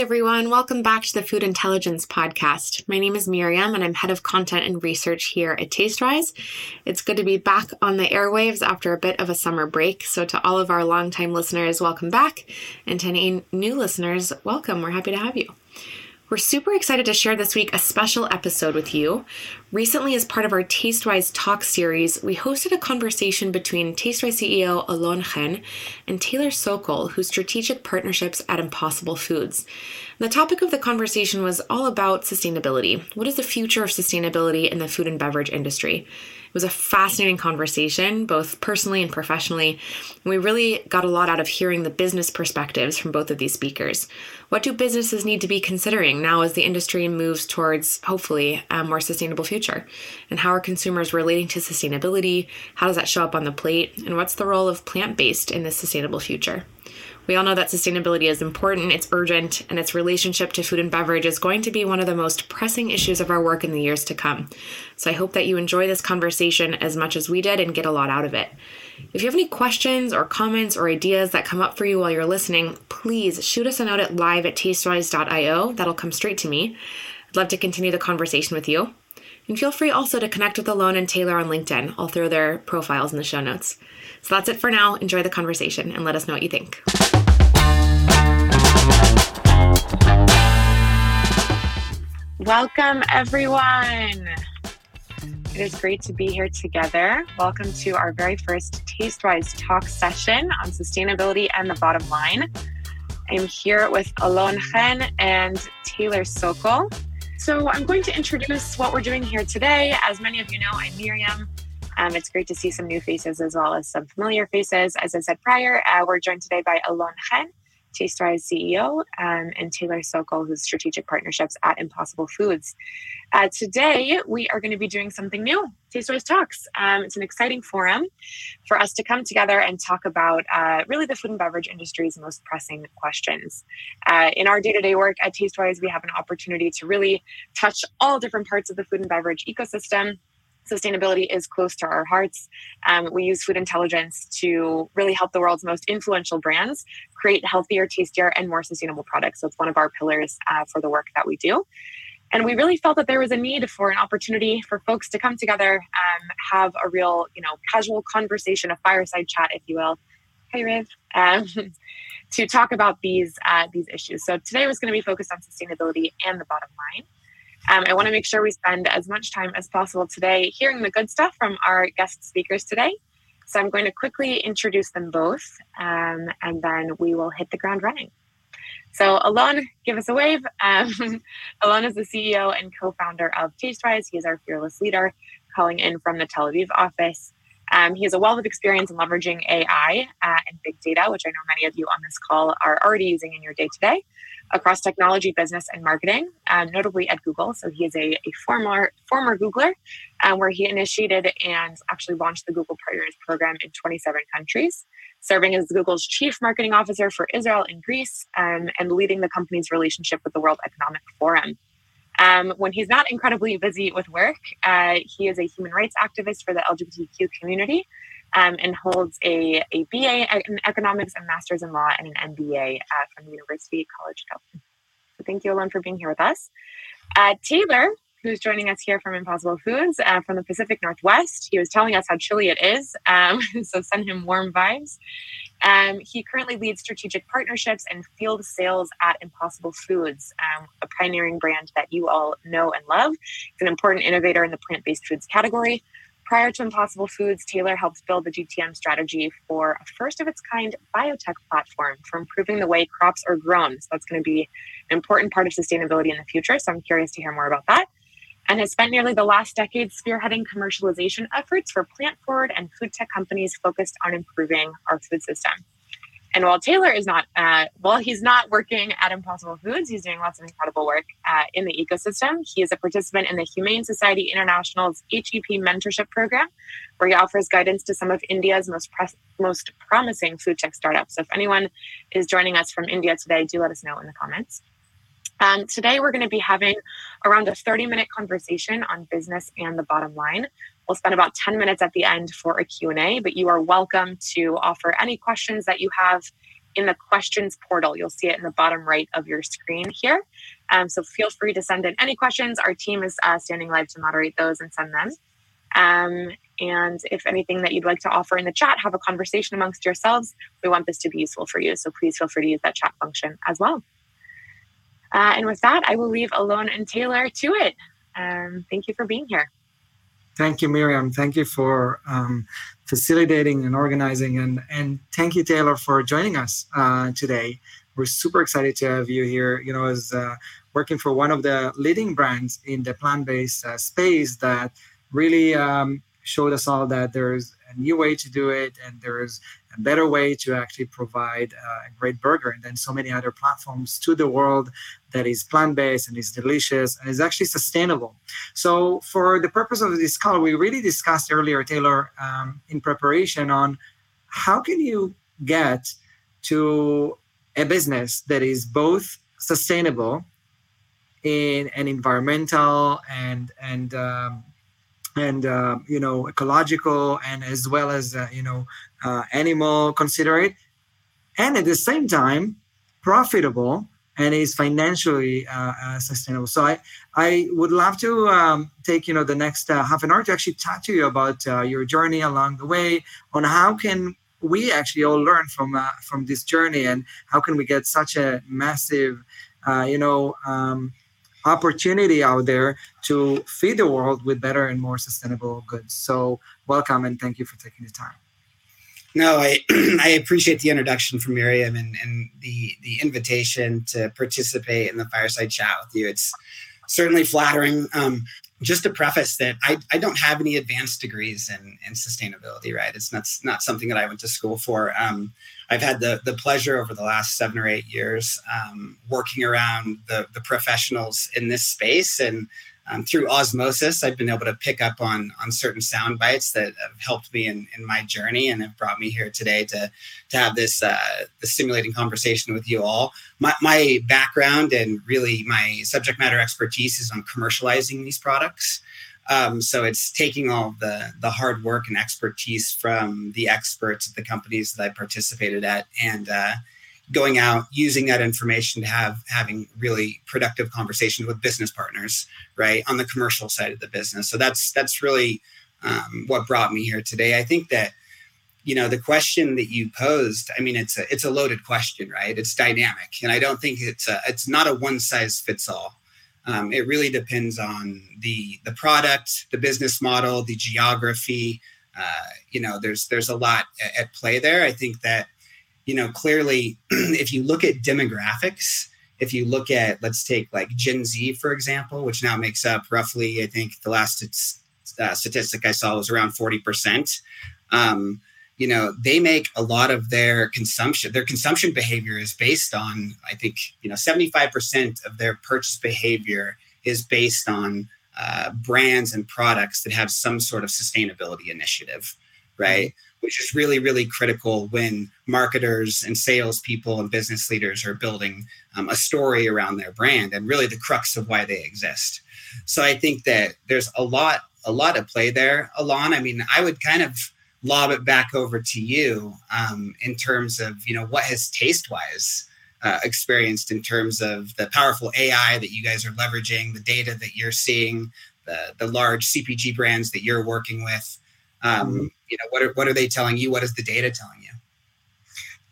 Everyone. Welcome back to the Food Intelligence Podcast. My name is Miriam, and I'm head of content and research here at TasteWise. It's good to be back on the airwaves after a bit of a summer break. So, to all of our longtime listeners, welcome back. And to any new listeners, welcome. We're happy to have you. We're super excited to share this week a special episode with you. Recently, as part of our TasteWise Talk series, we hosted a conversation between TasteWise CEO Alon Chen and Taylor Sokol, whose strategic partnerships at Impossible Foods. The topic of the conversation was all about sustainability. What is the future of sustainability in the food and beverage industry? It was a fascinating conversation, both personally and professionally. We really got a lot out of hearing the business perspectives from both of these speakers. What do businesses need to be considering now as the industry moves towards, hopefully, a more sustainable future? And how are consumers relating to sustainability? How does that show up on the plate? And what's the role of plant based in this sustainable future? We all know that sustainability is important, it's urgent, and its relationship to food and beverage is going to be one of the most pressing issues of our work in the years to come. So I hope that you enjoy this conversation as much as we did and get a lot out of it. If you have any questions or comments or ideas that come up for you while you're listening, please shoot us a note at live at tastewise.io. That'll come straight to me. I'd love to continue the conversation with you. And feel free also to connect with Alon and Taylor on LinkedIn. I'll throw their profiles in the show notes. So that's it for now. Enjoy the conversation and let us know what you think. Welcome, everyone. It is great to be here together. Welcome to our very first TasteWise talk session on sustainability and the bottom line. I'm here with Alon Chen and Taylor Sokol. So, I'm going to introduce what we're doing here today. As many of you know, I'm Miriam. Um, it's great to see some new faces as well as some familiar faces. As I said prior, uh, we're joined today by Alon Chen. TasteWise CEO, um, and Taylor Sokol, who's strategic partnerships at Impossible Foods. Uh, today, we are going to be doing something new TasteWise Talks. Um, it's an exciting forum for us to come together and talk about uh, really the food and beverage industry's most pressing questions. Uh, in our day to day work at TasteWise, we have an opportunity to really touch all different parts of the food and beverage ecosystem sustainability is close to our hearts. Um, we use food intelligence to really help the world's most influential brands create healthier, tastier, and more sustainable products. So it's one of our pillars uh, for the work that we do. And we really felt that there was a need for an opportunity for folks to come together, um, have a real, you know, casual conversation, a fireside chat, if you will. Hey, Riv. Um, to talk about these uh, these issues. So today was going to be focused on sustainability and the bottom line. Um, I want to make sure we spend as much time as possible today hearing the good stuff from our guest speakers today. So I'm going to quickly introduce them both, um, and then we will hit the ground running. So Alon, give us a wave. Um, Alon is the CEO and co-founder of TasteWise. He is our fearless leader, calling in from the Tel Aviv office. Um, he has a wealth of experience in leveraging AI uh, and big data, which I know many of you on this call are already using in your day to day across technology, business, and marketing, um, notably at Google. So he is a, a former former Googler, um, where he initiated and actually launched the Google Partners Program in 27 countries, serving as Google's chief marketing officer for Israel and Greece, um, and leading the company's relationship with the World Economic Forum. Um, when he's not incredibly busy with work, uh, he is a human rights activist for the LGBTQ community um, and holds a, a BA in economics and master's in law and an MBA uh, from the University College Dublin. So thank you, Alon, for being here with us. Uh, Taylor, who's joining us here from Impossible Foods uh, from the Pacific Northwest. He was telling us how chilly it is, um, so send him warm vibes. Um, he currently leads strategic partnerships and field sales at Impossible Foods, um, a pioneering brand that you all know and love. He's an important innovator in the plant based foods category. Prior to Impossible Foods, Taylor helped build the GTM strategy for a first of its kind biotech platform for improving the way crops are grown. So that's going to be an important part of sustainability in the future. So I'm curious to hear more about that. And has spent nearly the last decade spearheading commercialization efforts for plant forward and food tech companies focused on improving our food system. And while Taylor is not, uh, well, he's not working at Impossible Foods, he's doing lots of incredible work uh, in the ecosystem. He is a participant in the Humane Society International's HEP mentorship program, where he offers guidance to some of India's most most promising food tech startups. So if anyone is joining us from India today, do let us know in the comments. Um, today, we're going to be having around a 30 minute conversation on business and the bottom line. We'll spend about 10 minutes at the end for a Q&A, but you are welcome to offer any questions that you have in the questions portal. You'll see it in the bottom right of your screen here. Um, so feel free to send in any questions. Our team is uh, standing live to moderate those and send them. Um, and if anything that you'd like to offer in the chat, have a conversation amongst yourselves. We want this to be useful for you. So please feel free to use that chat function as well. Uh, and with that, I will leave Alon and Taylor to it. Um, thank you for being here. Thank you, Miriam. Thank you for um, facilitating and organizing. And, and thank you, Taylor, for joining us uh, today. We're super excited to have you here, you know, as uh, working for one of the leading brands in the plant based uh, space that really um, showed us all that there's a new way to do it and there's a better way to actually provide uh, a great burger and then so many other platforms to the world that is plant-based and is delicious and is actually sustainable. So for the purpose of this call we really discussed earlier taylor um, in preparation on how can you get to a business that is both sustainable in an environmental and and um, and uh, you know ecological and as well as uh, you know uh, animal considerate. And at the same time profitable and is financially uh, uh, sustainable. So i i would love to um, take you know the next uh, half an hour to actually talk to you about your journey along the way on how can we actually all learn from from this journey and how can we get such a massive you know um, opportunity out there to feed the world with better and more sustainable goods. So, welcome and thank you for taking the time. No, I I appreciate the introduction from Miriam and, and the the invitation to participate in the fireside chat with you. It's certainly flattering. Um, just to preface that I, I don't have any advanced degrees in, in sustainability, right? It's not, not something that I went to school for. Um, I've had the, the pleasure over the last seven or eight years um, working around the, the professionals in this space. And um, through osmosis, I've been able to pick up on, on certain sound bites that have helped me in, in my journey and have brought me here today to, to have this, uh, stimulating conversation with you all. My, my background and really my subject matter expertise is on commercializing these products. Um, so it's taking all the the hard work and expertise from the experts at the companies that I participated at, and uh, going out using that information to have having really productive conversations with business partners, right on the commercial side of the business. So that's that's really um, what brought me here today. I think that you know the question that you posed i mean it's a it's a loaded question right it's dynamic and i don't think it's a it's not a one size fits all um, it really depends on the the product, the business model, the geography. Uh, you know, there's there's a lot at, at play there. I think that you know clearly, if you look at demographics, if you look at let's take like Gen Z for example, which now makes up roughly, I think the last uh, statistic I saw was around forty percent. Um, you know they make a lot of their consumption their consumption behavior is based on i think you know 75% of their purchase behavior is based on uh, brands and products that have some sort of sustainability initiative right mm-hmm. Which is really really critical when marketers and salespeople and business leaders are building um, a story around their brand and really the crux of why they exist so i think that there's a lot a lot of play there alon i mean i would kind of lob it back over to you um, in terms of you know what has Tastewise uh, experienced in terms of the powerful AI that you guys are leveraging, the data that you're seeing, the the large CPG brands that you're working with. Um, mm-hmm. You know what are what are they telling you? What is the data telling you?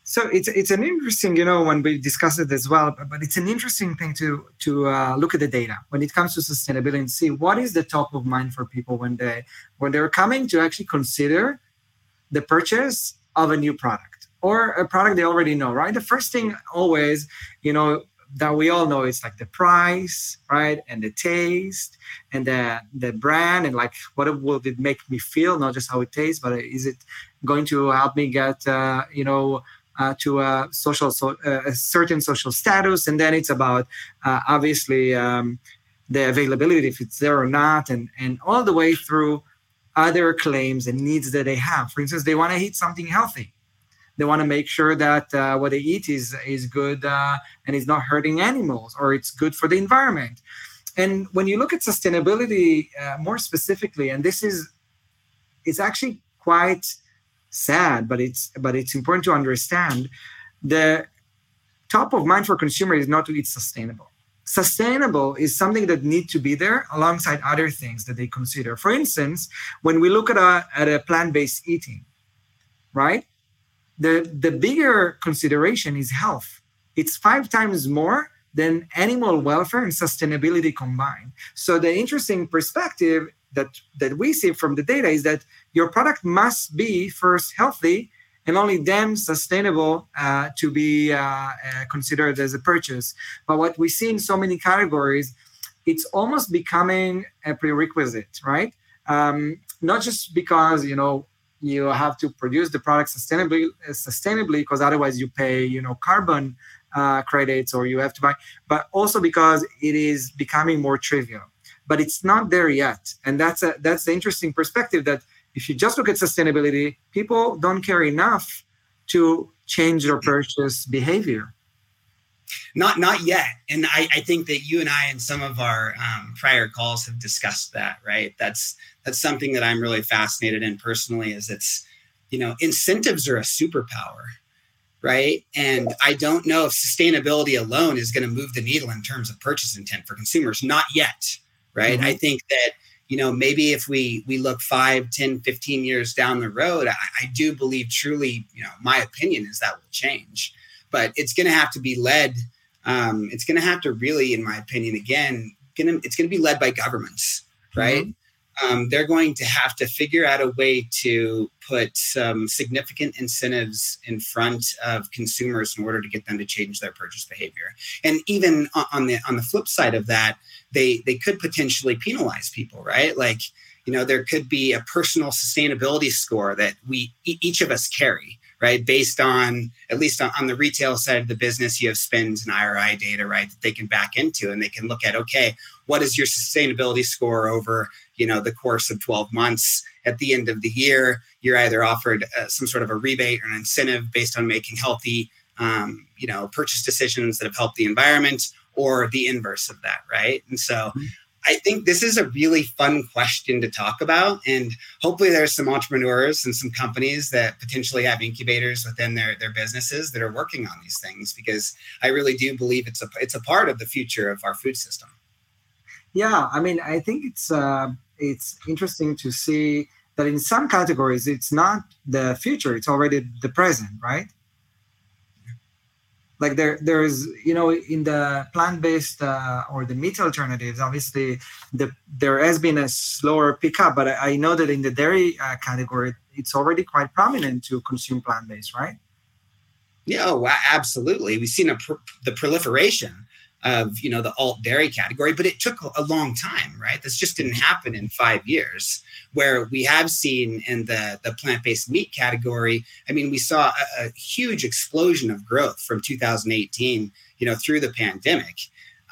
So it's it's an interesting, you know, when we discuss it as well, but, but it's an interesting thing to to uh, look at the data when it comes to sustainability and see what is the top of mind for people when they when they're coming to actually consider the purchase of a new product or a product they already know, right? The first thing always, you know, that we all know is like the price, right? And the taste and the the brand and like what will it make me feel, not just how it tastes, but is it going to help me get, uh, you know, uh, to a social, so, uh, a certain social status, and then it's about uh, obviously um, the availability if it's there or not, and and all the way through other claims and needs that they have. For instance, they want to eat something healthy. They want to make sure that uh, what they eat is is good uh, and is not hurting animals or it's good for the environment. And when you look at sustainability uh, more specifically, and this is it's actually quite sad, but it's but it's important to understand. the top of mind for consumers is not to eat sustainable. Sustainable is something that need to be there alongside other things that they consider. For instance, when we look at a, at a plant-based eating, right? The, the bigger consideration is health. It's five times more than animal welfare and sustainability combined. So the interesting perspective that, that we see from the data is that your product must be first healthy and only then sustainable uh, to be uh, uh, considered as a purchase. But what we see in so many categories, it's almost becoming a prerequisite, right? Um, not just because you know you have to produce the product sustainably, sustainably, because otherwise you pay you know carbon uh, credits or you have to buy, but also because it is becoming more trivial. But it's not there yet, and that's a that's the interesting perspective that if you just look at sustainability, people don't care enough to change their purchase behavior. Not not yet, and I, I think that you and I in some of our um, prior calls have discussed that. Right, that's that's something that I'm really fascinated in personally. Is it's you know incentives are a superpower, right? And I don't know if sustainability alone is going to move the needle in terms of purchase intent for consumers. Not yet, right? Mm-hmm. I think that you know maybe if we we look 5 10 15 years down the road I, I do believe truly you know my opinion is that will change but it's going to have to be led um, it's going to have to really in my opinion again gonna, it's going to be led by governments right mm-hmm um, they're going to have to figure out a way to put some significant incentives in front of consumers in order to get them to change their purchase behavior. And even on the on the flip side of that, they they could potentially penalize people, right? Like you know there could be a personal sustainability score that we each of us carry right? Based on at least on, on, the retail side of the business, you have SPINS and IRI data, right? That they can back into and they can look at, okay, what is your sustainability score over, you know, the course of 12 months? At the end of the year, you're either offered uh, some sort of a rebate or an incentive based on making healthy, um, you know, purchase decisions that have helped the environment or the inverse of that, right? And so mm-hmm. I think this is a really fun question to talk about. And hopefully, there's some entrepreneurs and some companies that potentially have incubators within their, their businesses that are working on these things because I really do believe it's a, it's a part of the future of our food system. Yeah, I mean, I think it's uh, it's interesting to see that in some categories it's not the future; it's already the present, right? Like there there's you know in the plant-based uh, or the meat alternatives obviously the there has been a slower pickup but i, I know that in the dairy uh, category it's already quite prominent to consume plant-based right? Yeah oh, absolutely. We've seen pr- the proliferation of you know the alt dairy category but it took a long time right? This just didn't happen in five years. Where we have seen in the the plant-based meat category i mean we saw a, a huge explosion of growth from 2018 you know through the pandemic.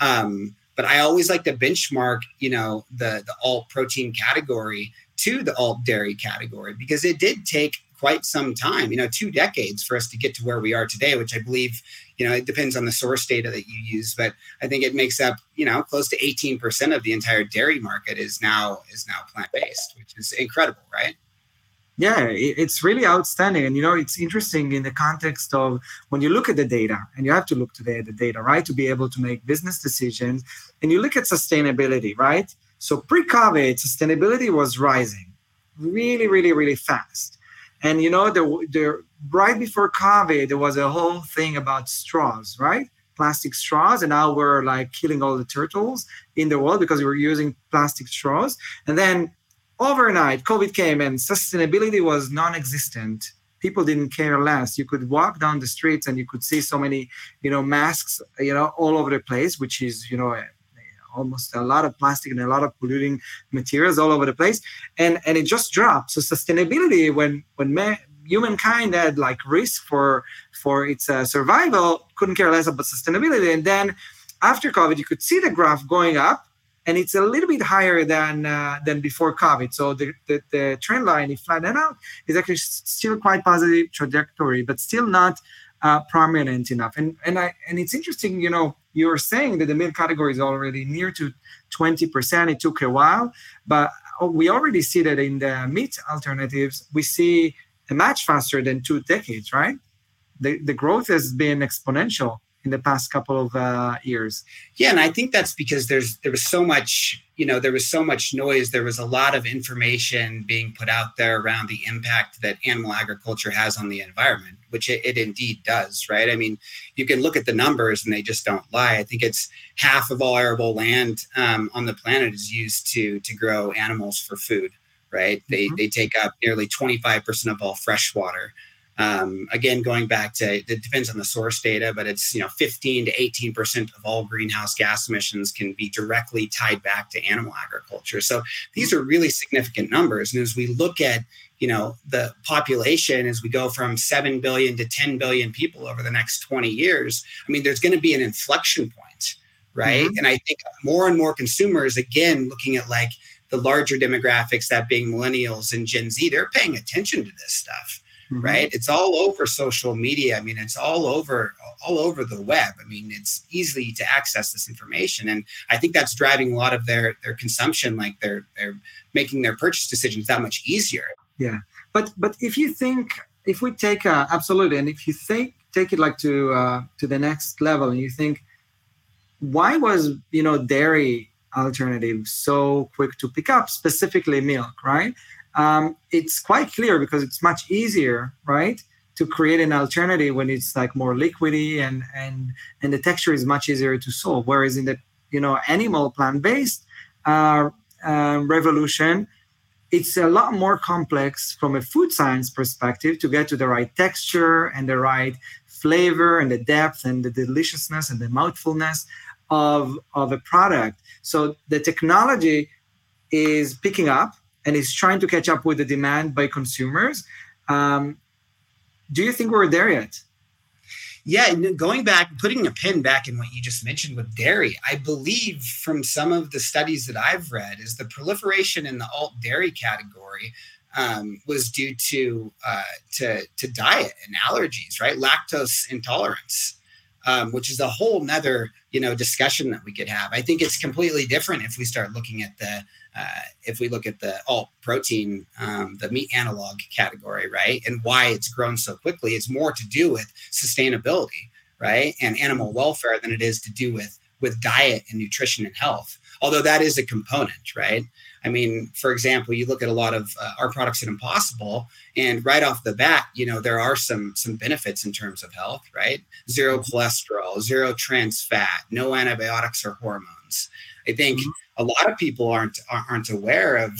Um, but i always like to benchmark you know the the alt protein category to the alt dairy category because it did take quite some time, you know, two decades for us to get to where we are today, which I believe, you know, it depends on the source data that you use, but I think it makes up, you know, close to 18% of the entire dairy market is now is now plant-based, which is incredible, right? Yeah, it's really outstanding. And you know, it's interesting in the context of when you look at the data, and you have to look today at the data, right, to be able to make business decisions. And you look at sustainability, right? So pre-COVID, sustainability was rising really, really, really fast. And you know, the, the right before COVID, there was a whole thing about straws, right? Plastic straws, and now we're like killing all the turtles in the world because we were using plastic straws. And then overnight, COVID came and sustainability was non-existent. People didn't care less. You could walk down the streets and you could see so many, you know, masks, you know, all over the place, which is, you know, almost a lot of plastic and a lot of polluting materials all over the place and and it just dropped so sustainability when when humankind had like risk for for its uh, survival couldn't care less about sustainability. And then after covid you could see the graph going up and it's a little bit higher than uh, than before covid. So the, the, the trend line if flatten out is actually still quite positive trajectory but still not uh, prominent enough. And and i and it's interesting you know you're saying that the milk category is already near to 20%. It took a while, but we already see that in the meat alternatives, we see much faster than two decades, right? the, the growth has been exponential in the past couple of uh, years. Yeah, and I think that's because there's there was so much, you know, there was so much noise. There was a lot of information being put out there around the impact that animal agriculture has on the environment, which it, it indeed does, right? I mean, you can look at the numbers and they just don't lie. I think it's half of all arable land um, on the planet is used to to grow animals for food, right? They mm-hmm. they take up nearly 25% of all fresh water. Um, again, going back to it depends on the source data, but it's you know 15 to 18 percent of all greenhouse gas emissions can be directly tied back to animal agriculture. So these are really significant numbers. And as we look at you know the population as we go from 7 billion to 10 billion people over the next 20 years, I mean, there's going to be an inflection point, right? Mm-hmm. And I think more and more consumers, again, looking at like the larger demographics, that being millennials and Gen Z, they're paying attention to this stuff mm-hmm. right? It's all over social media. I mean it's all over all over the web. I mean it's easy to access this information. And i think that's driving a lot of their their consumption like they're they're making their purchase decisions that much easier. Yeah. But but if you think if we take uh, absolutely and if you think take it like to uh, to the next level and you think why was you know dairy alternative so quick to pick up specifically milk right um, it's quite clear because it's much easier, right, to create an alternative when it's like more liquidy and and and the texture is much easier to solve. Whereas in the you know animal plant based uh, uh, revolution, it's a lot more complex from a food science perspective to get to the right texture and the right flavor and the depth and the deliciousness and the mouthfulness of of a product. So the technology is picking up and is trying to catch up with the demand by consumers. Um, do you think we're there yet? Yeah, going back, putting a pin back in what you just mentioned with dairy, I believe from some of the studies that I've read is the proliferation in the alt dairy category um, was due to uh, to to diet and allergies, right? Lactose intolerance, um, which is a whole nother you know discussion that we could have. I think it's completely different if we start looking at the uh, if we look at the alt protein, um, the meat analog category, right, and why it's grown so quickly, it's more to do with sustainability, right, and animal welfare than it is to do with with diet and nutrition and health. Although that is a component, right? I mean, for example, you look at a lot of uh, our products at Impossible, and right off the bat, you know, there are some some benefits in terms of health, right? Zero cholesterol, zero trans fat, no antibiotics or hormones. I think mm-hmm. a lot of people aren't aren't aware of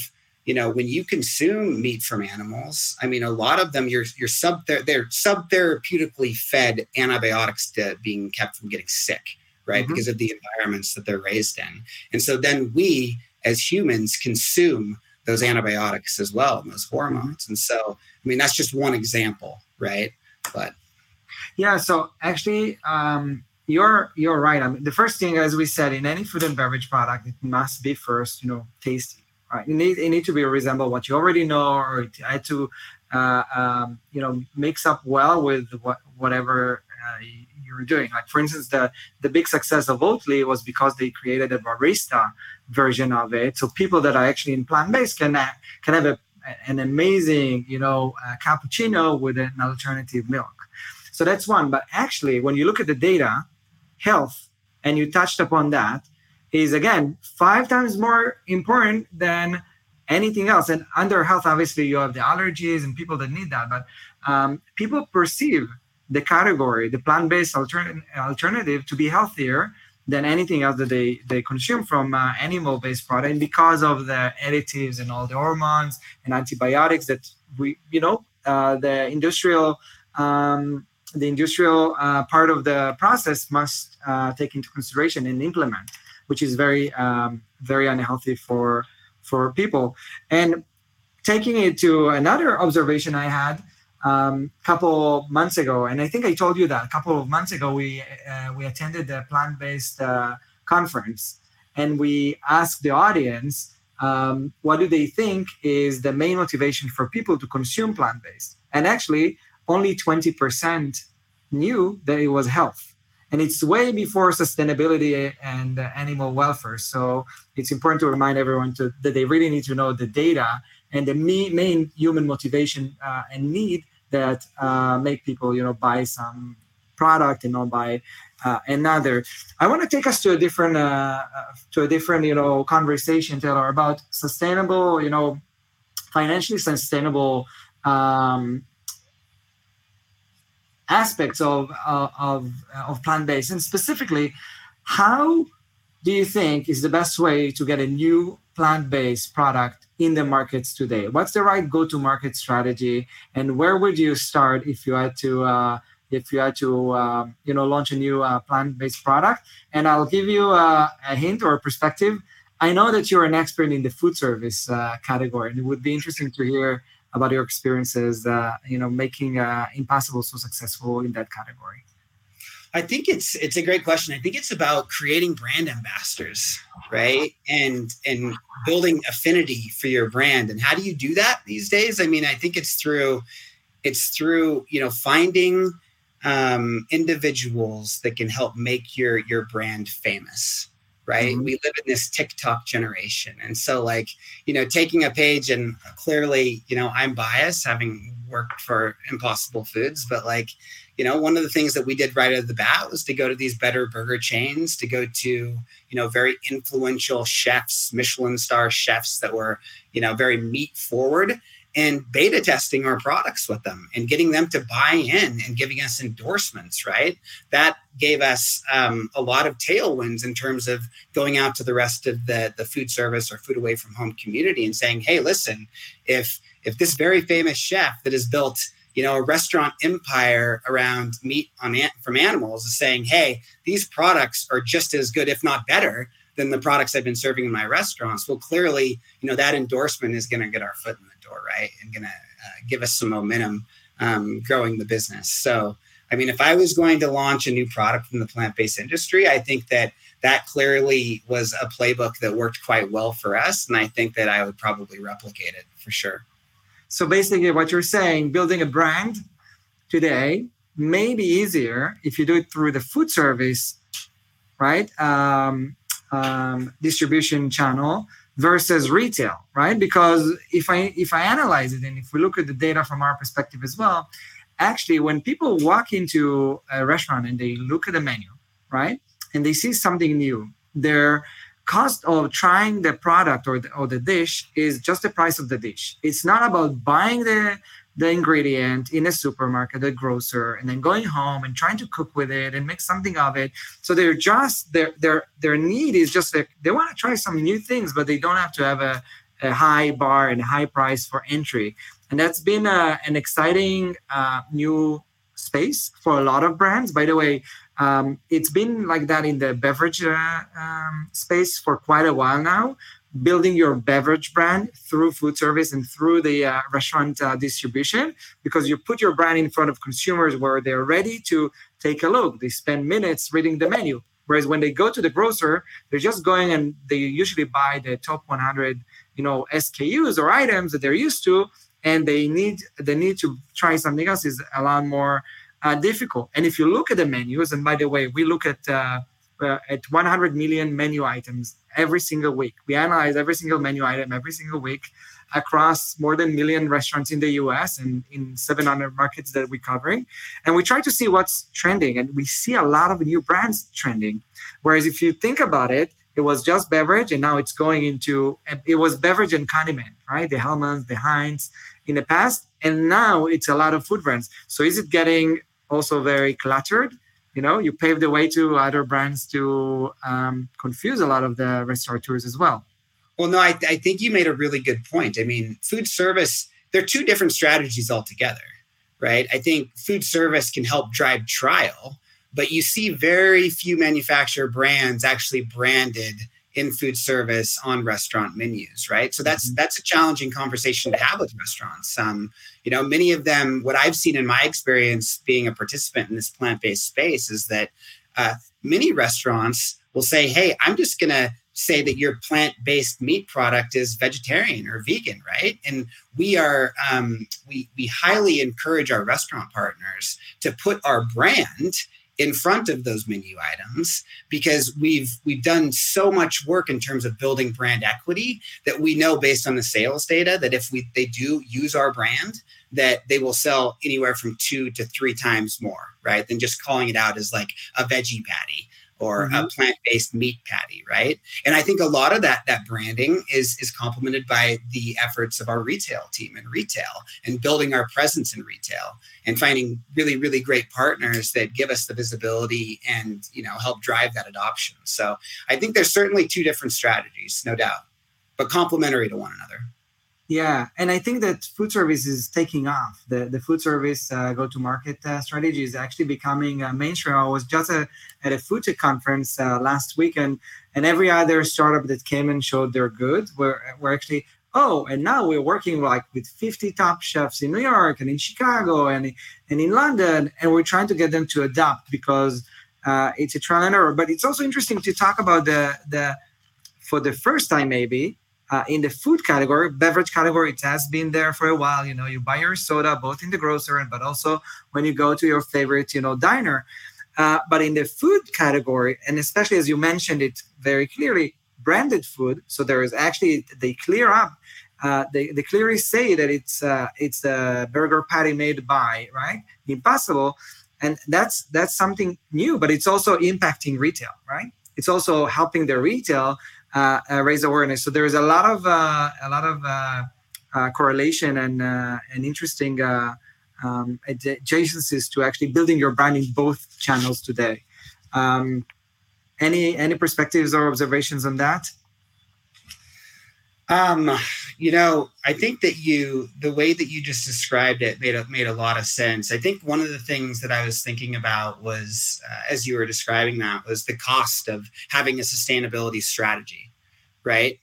you know when you consume meat from animals i mean a lot of them you're you're sub they're sub therapeutically fed antibiotics to being kept from getting sick right mm-hmm. because of the environments that they're raised in and so then we as humans consume those antibiotics as well and those hormones and so i mean that's just one example right but yeah so actually um you're you're right. I mean, the first thing, as we said, in any food and beverage product, it must be first, you know, tasty. Right? It need it need to be resemble what you already know, or it had to, uh, um, you know, mix up well with what whatever uh, you're doing. Like for instance, the the big success of Oatly was because they created a barista version of it, so people that are actually in plant based can can have a, an amazing, you know, uh, cappuccino with an alternative milk. So that's one. But actually, when you look at the data, health, and you touched upon that, is again five times more important than anything else. And under health, obviously, you have the allergies and people that need that, but um, people perceive the category, the plant-based altern- alternative, to be healthier than anything else that they, they consume from uh, animal-based product because of the additives and all the hormones and antibiotics that we you know uh, the industrial um, the industrial uh, part of the process must uh, take into consideration and implement, which is very um, very unhealthy for for people. And taking it to another observation I had um, a couple months ago, and I think I told you that a couple of months ago we uh, we attended the plant based uh, conference, and we asked the audience. Um, what do they think is the main motivation for people to consume plant based? And actually, only 20% knew that it was health. And it's way before sustainability and animal welfare. So it's important to remind everyone to, that they really need to know the data and the main human motivation uh, and need that uh, make people, you know, buy some product and not buy uh, another. I want to take us to a different, uh, uh, to a different, you know, conversation, Taylor, about sustainable, you know, financially sustainable um, aspects of of of plant based, and specifically, how do you think is the best way to get a new plant based product in the markets today? What's the right go to market strategy, and where would you start if you had to? Uh, if you had to, uh, you know, launch a new uh, plant-based product, and I'll give you a, a hint or a perspective. I know that you're an expert in the food service uh, category, and it would be interesting to hear about your experiences, uh, you know, making uh, Impossible so successful in that category? I think it's it's a great question. I think it's about creating brand ambassadors, right? And and building affinity for your brand. And how do you do that these days? I mean, I think it's through it's through you know finding um, individuals that can help make your your brand famous right? Mm-hmm. We live in this TikTok generation. And so, like, you know, taking a page and clearly, you know, I'm biased having worked for Impossible Foods, but like, you know, one of the things that we did right out of the bat was to go to these better burger chains, to go to, you know, very influential chefs, Michelin star chefs that were, you know, very meat forward and beta testing our products with them and getting them to buy in and giving us endorsements, right? That gave us um, a lot of tailwinds in terms of going out to the rest of the, the food service or food away from home community and saying, hey, listen, if if this very famous chef that has built you know a restaurant empire around meat on from animals is saying hey these products are just as good if not better than the products i've been serving in my restaurants well clearly you know that endorsement is going to get our foot in the door, right? And going to uh, give us some momentum um, growing the business. So, I mean, if I was going to launch a new product in the plant based industry, I think that that clearly was a playbook that worked quite well for us. And I think that I would probably replicate it for sure. So, basically, what you're saying, building a brand today may be easier if you do it through the food service, right? Um, um, distribution channel versus retail, right? Because if I if I analyze it and if we look at the data from our perspective as well, actually when people walk into a restaurant and they look at the menu, right? And they see something new, their cost of trying the product or the, or the dish is just the price of the dish. It's not about buying the the ingredient in a supermarket, a grocer, and then going home and trying to cook with it and make something of it. So they're just their their their need is just like they want to try some new things, but they don't have to have a, a high bar and a high price for entry. And that's been a, an exciting uh, new space for a lot of brands. By the way, um, it's been like that in the beverage uh, um, space for quite a while now building your beverage brand through food service and through the uh, restaurant uh, distribution because you put your brand in front of consumers where they're ready to take a look. They spend minutes reading the menu. Whereas when they go to the grocer, they're just going and they usually buy the top 100, you know, SKUs or items that they're used to, and they need the need to try something else is a lot more uh, difficult. And if you look at the menus, and by the way, we look at uh, uh, at 100 million menu items every single week. We analyze every single menu item every single week across more than a million restaurants in the US and in 700 markets that we're covering. And we try to see what's trending. And we see a lot of new brands trending. Whereas if you think about it, it was just beverage and now it's going into it was beverage and condiment right the hellmann's the heinz in the past and now it's a lot of food brands so is it getting also very cluttered. You know you pave the way to other brands to um, confuse a lot of the restaurateurs as well. Well no I, I think you made a really good point. I mean food service they're two different strategies altogether right? I think food service can help drive trial but you see very few manufacturer brands actually branded in food service on restaurant menus right? So that's mm-hmm. that's a challenging conversation to have with restaurants. Um, you know many of them what i've seen in my experience being a participant in this plant-based space is that uh, many restaurants will say hey i'm just going to say that your plant-based meat product is vegetarian or vegan right? And we are um, we we highly encourage our restaurant partners to put our brand in front of those menu items because we've we've done so much work in terms of building brand equity that we know based on the sales data that if we they do use our brand that they will sell anywhere from two to three times more, right? Than just calling it out as like a veggie patty or mm-hmm. a plant-based meat patty, right? And I think a lot of that that branding is is complemented by the efforts of our retail team in retail and building our presence in retail and finding really really great partners that give us the visibility and you know help drive that adoption. So I think there's certainly two different strategies, no doubt, but complementary to one another. Yeah, and I think that food service is taking off. The the food service uh, go to market uh, strategy is actually becoming uh, mainstream. I was just a, uh, at a food tech conference uh, last week, and and every other startup that came and showed their goods were were actually oh, and now we're working like with 50 top chefs in New York and in Chicago and and in London, and we're trying to get them to adopt because uh, it's a trial and error. But it's also interesting to talk about the the for the first time maybe uh, in the food category, beverage category, it has been there for a while. You know, you buy your soda both in the grocery and but also when you go to your favorite, you know, diner. Uh, but in the food category, and especially as you mentioned it very clearly, branded food. So there is actually they clear up. Uh, they, they clearly say that it's uh, it's a burger patty made by right Impossible, and that's that's something new. But it's also impacting retail, right? It's also helping the retail uh, uh, raise awareness. So there is a lot of uh, a lot of correlation and and interesting um, adjacencies to actually building your brand in both channels today. Um, any any perspectives or observations on that? Um, you know, I think that you the way that you just described it made a made a lot of sense. I think one of the things that I was thinking about was uh, as you were describing that was the cost of having a sustainability strategy, right?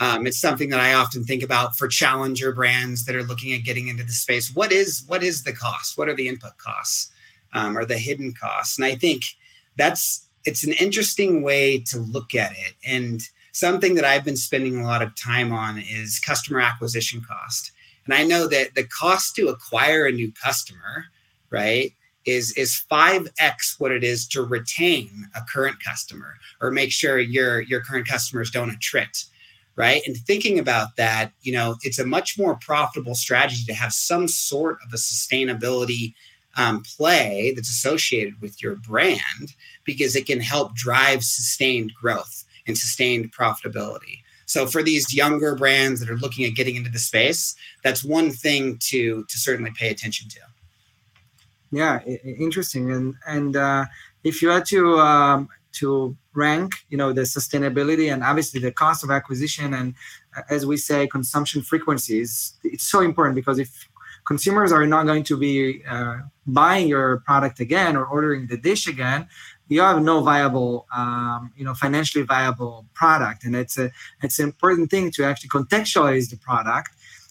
Um, it's something that I often think about for challenger brands that are looking at getting into the space. What is what is the cost? What are the input costs um, or the hidden costs? And I think that's it's an interesting way to look at it and something that I've been spending a lot of time on is customer acquisition cost. And I know that the cost to acquire a new customer, right, is is 5x what it is to retain a current customer or make sure your your current customers don't attrit right and thinking about that you know it's a much more profitable strategy to have some sort of a sustainability um, play that's associated with your brand because it can help drive sustained growth and sustained profitability. So for these younger brands that are looking at getting into the space, that's one thing to to certainly pay attention to. Yeah, interesting. And and uh, if you had to um, to rank, you know, the sustainability and obviously the cost of acquisition and uh, as we say, consumption frequencies, it's so important because if consumers are not going to be uh, buying your product again or ordering the dish again, you have no viable, um, you know, financially viable product, and it's a it's an important thing to actually contextualize the product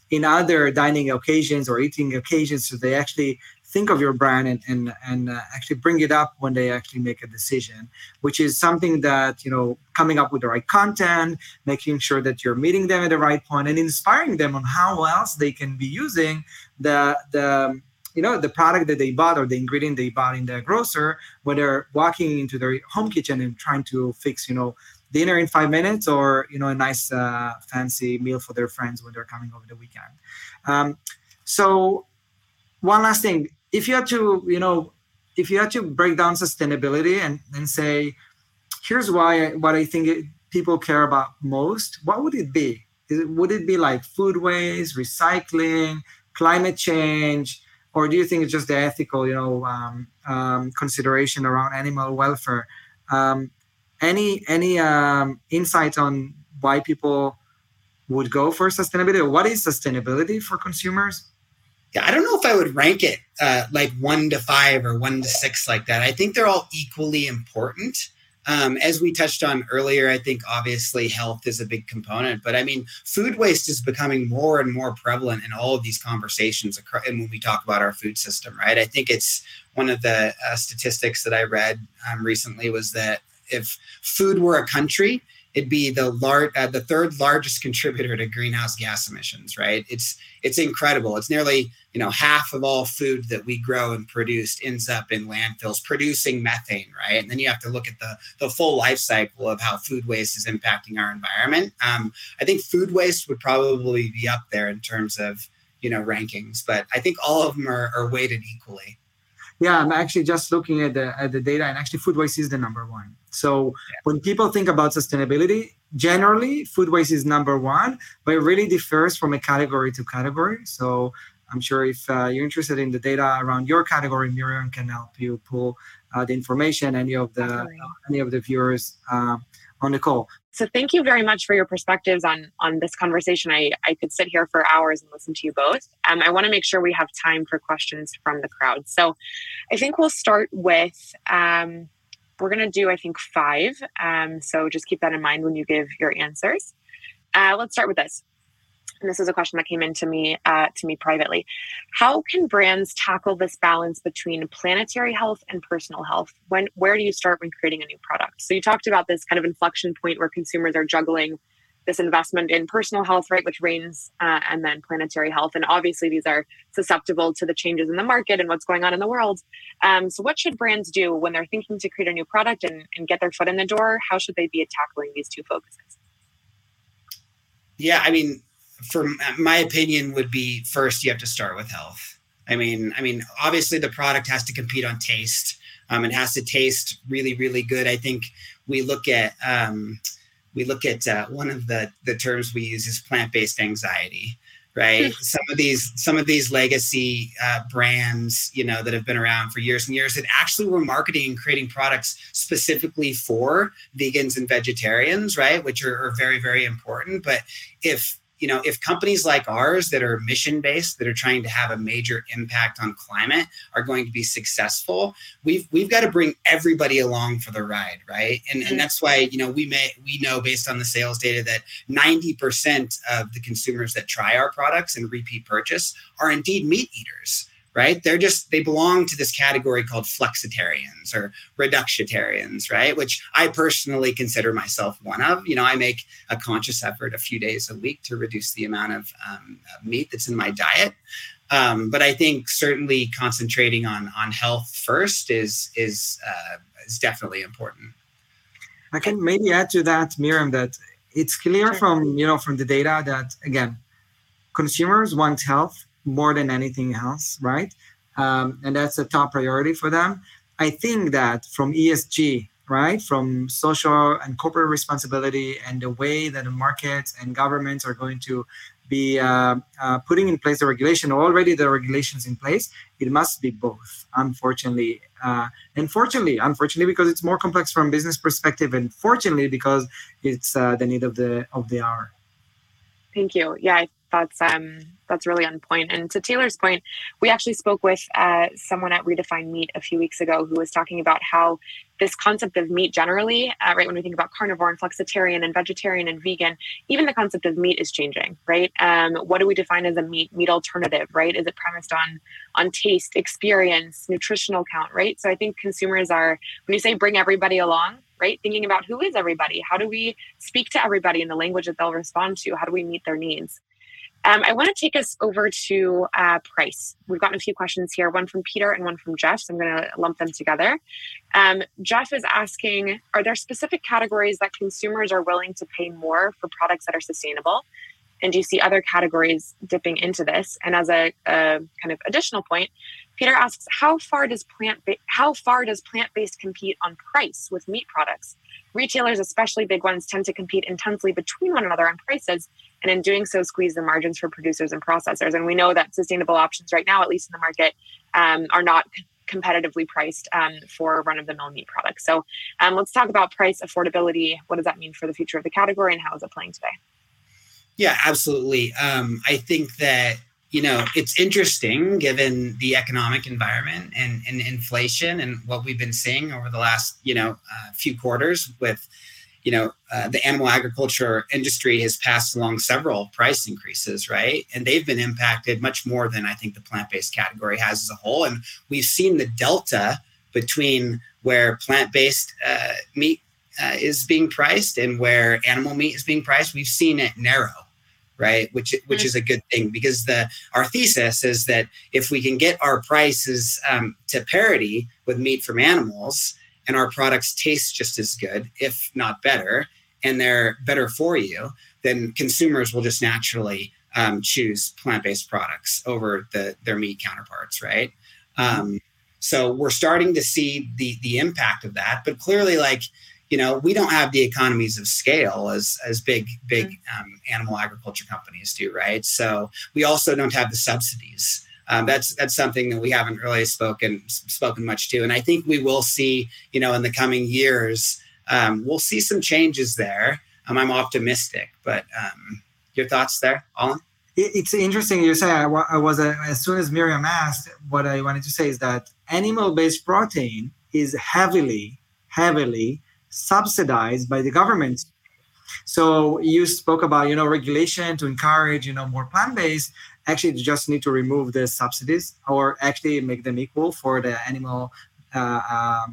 in other dining occasions or eating occasions, so they actually think of your brand and and, and uh, actually bring it up when they actually make a decision, which is something that you know coming up with the right content, making sure that you're meeting them at the right point, and inspiring them on how else they can be using the the you know the product that they bought or the ingredient they bought in the grocer when they're walking into their home kitchen and trying to fix you know dinner in five minutes or you know a nice uh, fancy meal for their friends when they're coming over the weekend. Um, so one last thing. If you had to you know if you had to break down sustainability and, and say here's why what i think it, people care about most what would it be? It, would it be like food waste recycling climate change or do you think it's just the ethical, you know, um, um, consideration around animal welfare? Um, any any um, insight on why people would go for sustainability? What is sustainability for consumers? Yeah, I don't know if I would rank it uh, like one to five or one to six like that. I think they're all equally important. Um, as we touched on earlier, I think obviously health is a big component, but I mean, food waste is becoming more and more prevalent in all of these conversations. And when we talk about our food system, right? I think it's one of the uh, statistics that I read um, recently was that if food were a country, it'd be the uh, the third largest contributor to greenhouse gas emissions right? It's it's incredible. It's nearly you know half of all food that we grow and produce ends up in landfills producing methane right? And then you have to look at the the full life cycle of how food waste is impacting our environment. Um, i think food waste would probably be up there in terms of you know rankings but i think all of them are, are weighted equally. Yeah i'm actually just looking at the at the data and actually food waste is the number one so yeah. when people think about sustainability generally food waste is number one but it really differs from a category to category so i'm sure if uh, you're interested in the data around your category miriam can help you pull uh, the information any of the any of the viewers uh, on the call so thank you very much for your perspectives on on this conversation. I, I could sit here for hours and listen to you both. Um, I want to make sure we have time for questions from the crowd. So I think we'll start with um, we're going to do I think five. Um, so just keep that in mind when you give your answers. Uh, let's start with this and this is a question that came in to me uh, to me privately how can brands tackle this balance between planetary health and personal health when where do you start when creating a new product so you talked about this kind of inflection point where consumers are juggling this investment in personal health right which reigns uh, and then planetary health. And obviously these are susceptible to the changes in the market and what's going on in the world. Um, so what should brands do when they're thinking to create a new product and, and get their foot in the door? How should they be tackling these two focuses? Yeah i mean for my opinion would be first you have to start with health. I mean i mean obviously the product has to compete on taste. Um, it has to taste really really good. I think we look at um, we look at uh, one of the the terms we use is plant-based anxiety right? Some of these some of these legacy uh, brands you know that have been around for years and years that actually were marketing and creating products specifically for vegans and vegetarians right? Which are, are very very important. But if you know, if companies like ours that are mission based, that are trying to have a major impact on climate, are going to be successful, we've we've got to bring everybody along for the ride, right? And and mm-hmm. that's why you know we may we know based on the sales data that ninety percent of the consumers that try our products and repeat purchase are indeed meat eaters right? They're just, they belong to this category called flexitarians or reducetarians, right? Which I personally consider myself one of. You know, I make a conscious effort a few days a week to reduce the amount of um, meat that's in my diet. Um, but I think certainly concentrating on on health first is is uh, is definitely important. I can maybe add to that, Miriam, that it's clear from you know from the data that again, consumers want health more than anything else, right? Um, and that's a top priority for them. I think that from ESG, right, from social and corporate responsibility, and the way that the markets and governments are going to be uh, uh, putting in place the regulation, already the regulations in place, it must be both. Unfortunately, uh, and fortunately, unfortunately, because it's more complex from business perspective, and fortunately because it's uh, the need of the of the hour. Thank you. Yeah, that's um that's really on point. And to Taylor's point, we actually spoke with uh, someone at Redefine Meat a few weeks ago who was talking about how this concept of meat generally, uh, right, when we think about carnivore and flexitarian and vegetarian and vegan, even the concept of meat is changing, right? Um, what do we define as a meat meat alternative, right? Is it premised on on taste, experience, nutritional count, right? So I think consumers are when you say bring everybody along, right? Thinking about who is everybody? How do we speak to everybody in the language that they'll respond to? How do we meet their needs? Um, I want to take us over to uh, price. We've gotten a few questions here, one from Peter and one from Jeff. So I'm going to lump them together. Um, Jeff is asking Are there specific categories that consumers are willing to pay more for products that are sustainable? And do you see other categories dipping into this? And as a, a kind of additional point, Peter asks, how far does plant ba- how far does plant based compete on price with meat products? Retailers, especially big ones, tend to compete intensely between one another on prices, and in doing so, squeeze the margins for producers and processors. And we know that sustainable options right now, at least in the market, um, are not competitively priced um, for run of the mill meat products. So um, let's talk about price affordability. What does that mean for the future of the category, and how is it playing today? Yeah, absolutely. Um, I think that you know it's interesting given the economic environment and, and inflation and what we've been seeing over the last you know uh, few quarters with you know uh, the animal agriculture industry has passed along several price increases right? And they've been impacted much more than i think the plant-based category has as a whole. And we've seen the delta between where plant-based uh, meat uh, is being priced and where animal meat is being priced. We've seen it narrow right? Which which is a good thing because the our thesis is that if we can get our prices um, to parity with meat from animals and our products taste just as good if not better and they're better for you then consumers will just naturally um, choose plant-based products over the their meat counterparts, right? Um, so we're starting to see the the impact of that, but clearly, like you know, we don't have the economies of scale as as big big mm-hmm. um, animal agriculture companies do, right? So we also don't have the subsidies. Um, that's that's something that we haven't really spoken spoken much to, and I think we will see, you know, in the coming years, um, we'll see some changes there. Um, I'm optimistic, but um, your thoughts there, Alon? It's interesting you say. I, was uh, as soon as Miriam asked, what I wanted to say is that animal-based protein is heavily, heavily subsidized by the government. So you spoke about you know regulation to encourage you know more plant-based. Actually, just need to remove the subsidies or actually make them equal for the animal. Uh, um,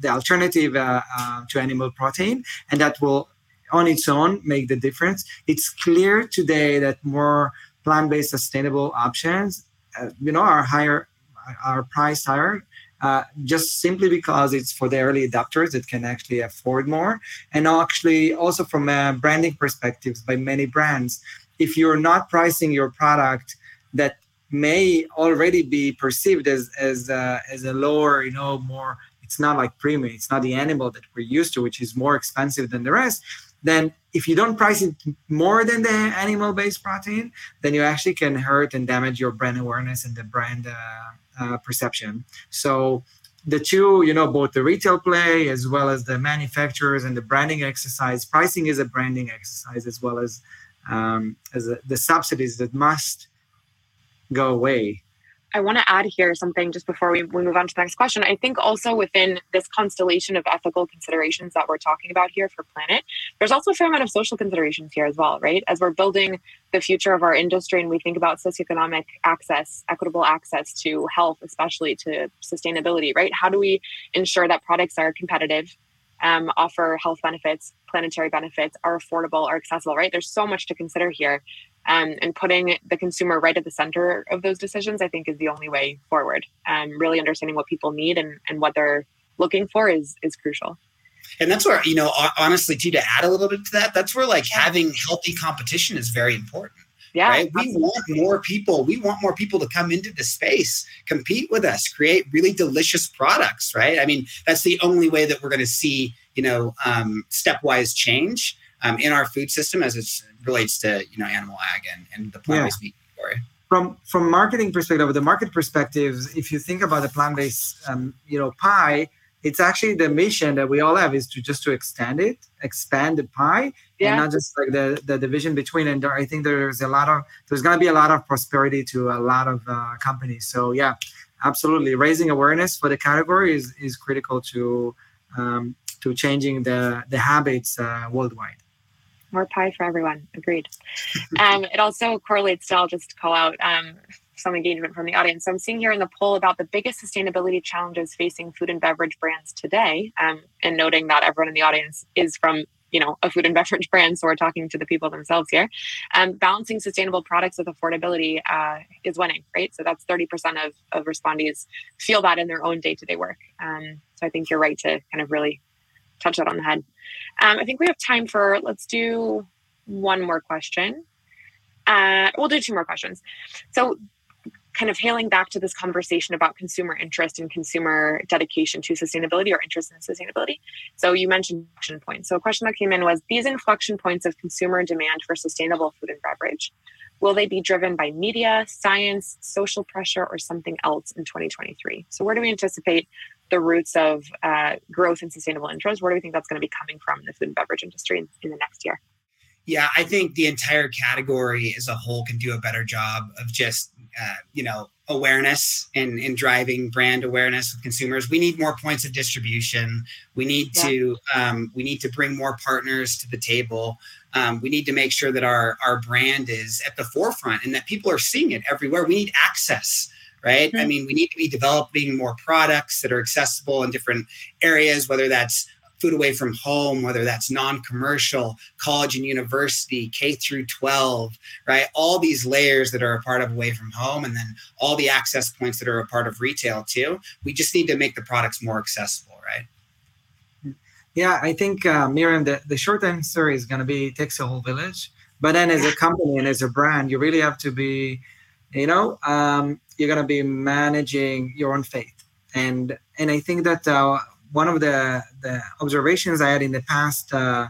the alternative uh, uh, to animal protein, and that will on its own make the difference. It's clear today that more plant-based sustainable options, uh, you know, are higher, are priced higher, uh, just simply because it's for the early adopters that can actually afford more, and actually also from a branding perspectives by many brands. If you're not pricing your product that may already be perceived as as uh, as a lower, you know, more. It's not like premium. It's not the animal that we're used to, which is more expensive than the rest then if you don't price it more than the animal based protein, then you actually can hurt and damage your brand awareness and the brand uh, uh, perception. So the two, you know, both the retail play as well as the manufacturers and the branding exercise, pricing is a branding exercise as well as um, as a, the subsidies that must go away I want to add here something just before we, we move on to the next question. I think also within this constellation of ethical considerations that we're talking about here for planet, there's also a fair amount of social considerations here as well, right? As we're building the future of our industry and we think about socioeconomic access, equitable access to health, especially to sustainability, right? How do we ensure that products are competitive, um, offer health benefits, planetary benefits, are affordable, are accessible, right? There's so much to consider here. Um, and putting the consumer right at the center of those decisions, I think, is the only way forward. Um, really understanding what people need and, and what they're looking for is is crucial. And that's where you know, honestly, too, to add a little bit to that, that's where like having healthy competition is very important. Yeah, right? we want more people. We want more people to come into the space, compete with us, create really delicious products. Right? I mean, that's the only way that we're going to see you know um, stepwise change um, in our food system as it relates to you know animal ag and, and the plant-based yeah. meat category. From from marketing perspective, the market perspectives, if you think about the plant-based um, you know pie, it's actually the mission that we all have is to just to extend it, expand the pie, yeah. and not just like the the division between. And I think there's a lot of there's going to be a lot of prosperity to a lot of uh, companies. So yeah, absolutely, raising awareness for the category is is critical to um, to changing the the habits uh, worldwide more pie for everyone. Agreed. um, it also correlates to, I'll just call out um, some engagement from the audience. So I'm seeing here in the poll about the biggest sustainability challenges facing food and beverage brands today, um, and noting that everyone in the audience is from you know a food and beverage brand so we're talking to the people themselves here um, balancing sustainable products with affordability uh, is winning right so that's 30% of, of respondees feel that in their own day-to-day work um, so i think you're right to kind of really touch that on the head. Um, I think we have time for let's do one more question. Uh, we'll do two more questions. So, kind of hailing back to this conversation about consumer interest and consumer dedication to sustainability or interest in sustainability. So, you mentioned inflection points. So, a question that came in was these inflection points of consumer demand for sustainable food and beverage. Will they be driven by media, science, social pressure, or something else in 2023? So, where do we anticipate the roots of uh, growth and sustainable interest? Where do we think that's going to be coming from in the food and beverage industry in, in the next year? Yeah, I think the entire category as a whole can do a better job of just, uh, you know, awareness and, and driving brand awareness with consumers. We need more points of distribution. We need yeah. to um, we need to bring more partners to the table. Um, we need to make sure that our our brand is at the forefront and that people are seeing it everywhere. We need access right? Mm-hmm. I mean, we need to be developing more products that are accessible in different areas, whether that's food away from home, whether that's non-commercial, college and university, K through 12, right? All these layers that are a part of away from home, and then all the access points that are a part of retail too. We just need to make the products more accessible, right? Yeah, I think uh, Miriam, the, the short answer is going to be it takes a whole village. but then as a company and as a brand you really have to be you know um, you're going to be managing your own faith and and i think that uh, one of the the observations i had in the past uh,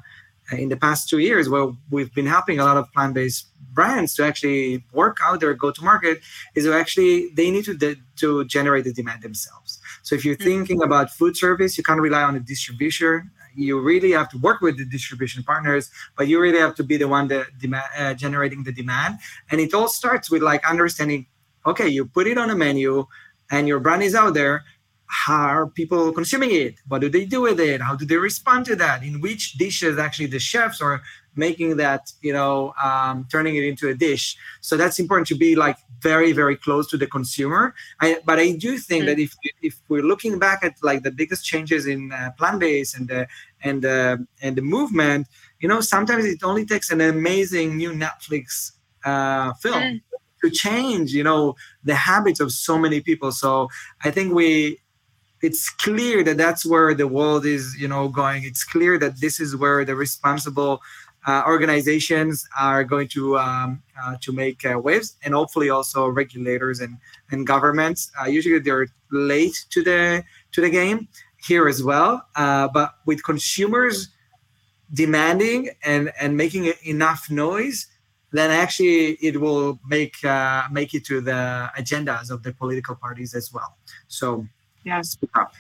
in the past two years where we've been helping a lot of plant-based brands to actually work out their go-to-market is to actually they need to de- to generate the demand themselves. So if you're mm-hmm. thinking about food service you can't rely on a distribution. You really have to work with the distribution partners but you really have to be the one that demand, uh, generating the demand. And it all starts with like understanding okay you put it on a menu and your brand is out there how are people consuming it? What do they do with it? How do they respond to that? In which dishes actually the chefs are making that you know um, turning it into a dish. So that's important to be like very very close to the consumer. I, but i do think mm-hmm. that if if we're looking back at like the biggest changes in uh, plant-based and the and the and the movement you know sometimes it only takes an amazing new netflix uh, film mm. to change you know the habits of so many people. So i think we it's clear that that's where the world is you know going. It's clear that this is where the responsible uh, organizations are going to um, uh, to make uh, waves and hopefully also regulators and and governments. Uh, usually they're late to the to the game here as well uh, but with consumers demanding and and making enough noise then actually it will make uh, make it to the agendas of the political parties as well. So up.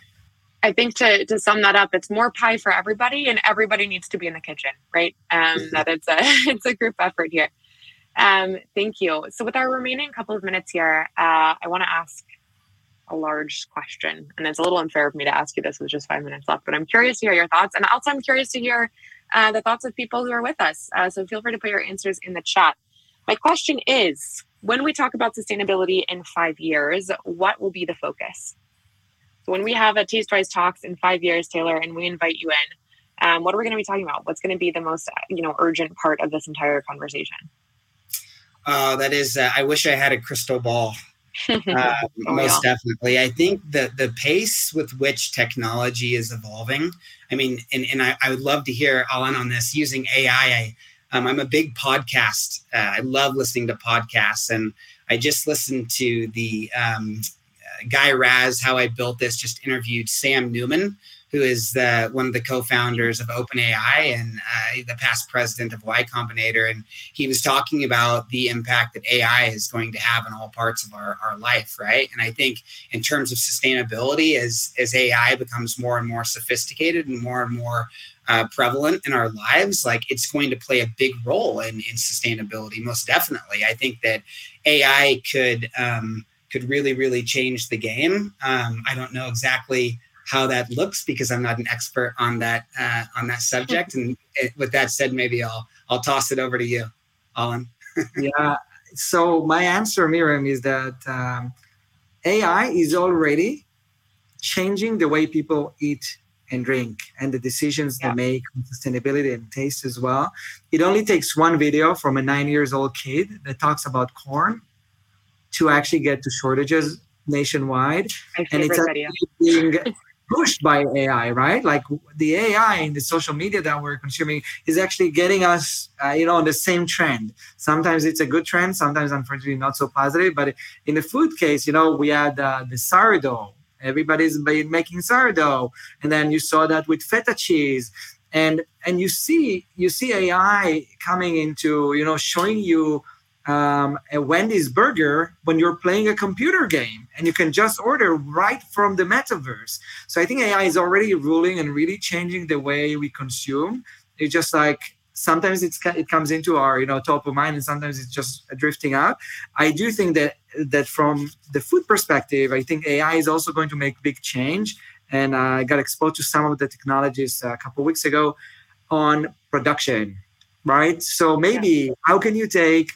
I think to, to sum that up, it's more pie for everybody, and everybody needs to be in the kitchen, right? Um, mm-hmm. that it's a it's a group effort here. Um, thank you. So, with our remaining couple of minutes here, uh, I want to ask a large question, and it's a little unfair for me to ask you this with just five minutes left. But I'm curious to hear your thoughts, and also I'm curious to hear uh, the thoughts of people who are with us. Uh, so, feel free to put your answers in the chat. My question is: When we talk about sustainability in five years, what will be the focus? So when we have a Taste Tastewise Talks in five years, Taylor, and we invite you in, um, what are we going to be talking about? What's going to be the most, you know, urgent part of this entire conversation? Uh, that is, uh, I wish I had a crystal ball. Uh, oh, most yeah. definitely. I think the the pace with which technology is evolving. I mean, and, and I, I would love to hear Alon on this using AI. I, um, I'm a big podcast. Uh, I love listening to podcasts, and I just listened to the um, Guy Raz, How I Built This, just interviewed Sam Newman, who is the, one of the co-founders of OpenAI and uh, the past president of Y Combinator. And he was talking about the impact that AI is going to have in all parts of our, our life, right? And I think in terms of sustainability, as, as AI becomes more and more sophisticated and more and more uh, prevalent in our lives, like it's going to play a big role in, in sustainability, most definitely. I think that AI could... Um, could really, really change the game. Um, I don't know exactly how that looks because I'm not an expert on that uh, on that subject. And it, with that said, maybe I'll I'll toss it over to you, Alon. yeah. So my answer, Miriam, is that um, AI is already changing the way people eat and drink and the decisions yeah. they make on sustainability and taste as well. It only takes one video from a nine years old kid that talks about corn to actually get to shortages nationwide. and it's being pushed by AI, right? Like the AI in the social media that we're consuming is actually getting us, uh, you know, on the same trend. Sometimes it's a good trend, sometimes unfortunately not so positive. But in the food case, you know, we had uh, the sourdough. Everybody's making sourdough, and then you saw that with feta cheese and and you see you see AI coming into you know showing you um, a Wendy's burger when you're playing a computer game and you can just order right from the metaverse. So I think AI is already ruling and really changing the way we consume. It's just like sometimes it's it comes into our you know top of mind and sometimes it's just drifting out. I do think that that from the food perspective, I think AI is also going to make big change. And I got exposed to some of the technologies a couple weeks ago on production, right? So maybe yeah. how can you take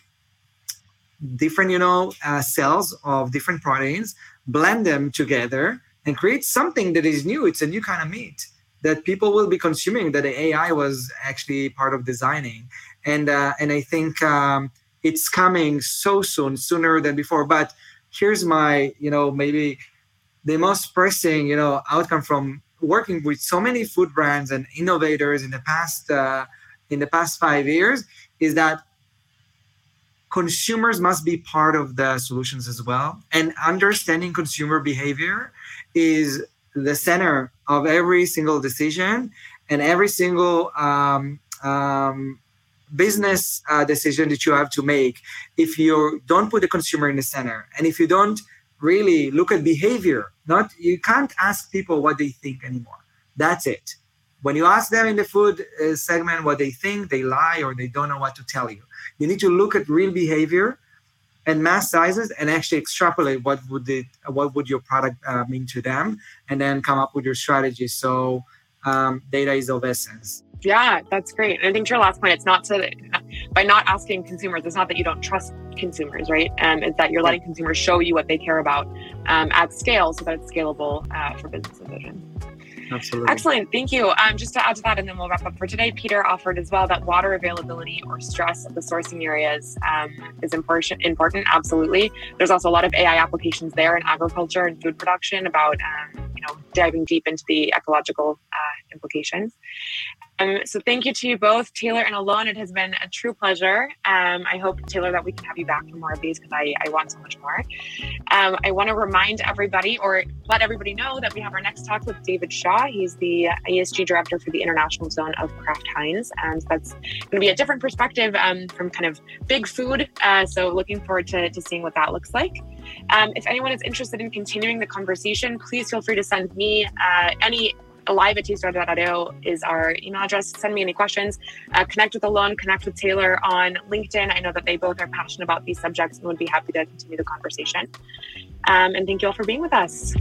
different, you know, uh, cells of different proteins, blend them together, and create something that is new. It's a new kind of meat that people will be consuming that the AI was actually part of designing. And uh, and I think um, it's coming so soon, sooner than before. But here's my, you know, maybe the most pressing, you know, outcome from working with so many food brands and innovators in the past uh, in the past five years is that consumers must be part of the solutions as well. And understanding consumer behavior is the center of every single decision and every single um, um, business uh, decision that you have to make. If you don't put the consumer in the center, and if you don't really look at behavior, not you can't ask people what they think anymore. That's it. When you ask them in the food uh, segment what they think, they lie or they don't know what to tell you. You need to look at real behavior and mass sizes and actually extrapolate what would it what would your product uh, mean to them and then come up with your strategy. So um, data is of essence. Yeah that's great. And i think to your last point it's not to by not asking consumers it's not that you don't trust consumers right? Um, it's that you're letting consumers show you what they care about um, at scale so that it's scalable uh, for business vision Absolutely. Excellent. Thank you. Um, just to add to that, and then we'll wrap up for today, Peter offered as well that water availability or stress of the sourcing areas um, is important. Important, absolutely. There's also a lot of AI applications there in agriculture and food production about um, you know diving deep into the ecological uh, implications. Um, so thank you to you both, Taylor and Alon. It has been a true pleasure. Um, I hope, Taylor, that we can have you back for more of these because I, I want so much more. Um, I want to remind everybody or let everybody know that we have our next talk with David Shaw. He's the ESG director for the international zone of Kraft Heinz. And that's going to be a different perspective um, from kind of big food. Uh, so looking forward to, to seeing what that looks like. Um, if anyone is interested in continuing the conversation, please feel free to send me uh, any live at tastewise.io is our email address. Send me any questions. Uh, connect with Alon, connect with Taylor on LinkedIn. I know that they both are passionate about these subjects and would be happy to continue the conversation. Um, and thank you all for being with us.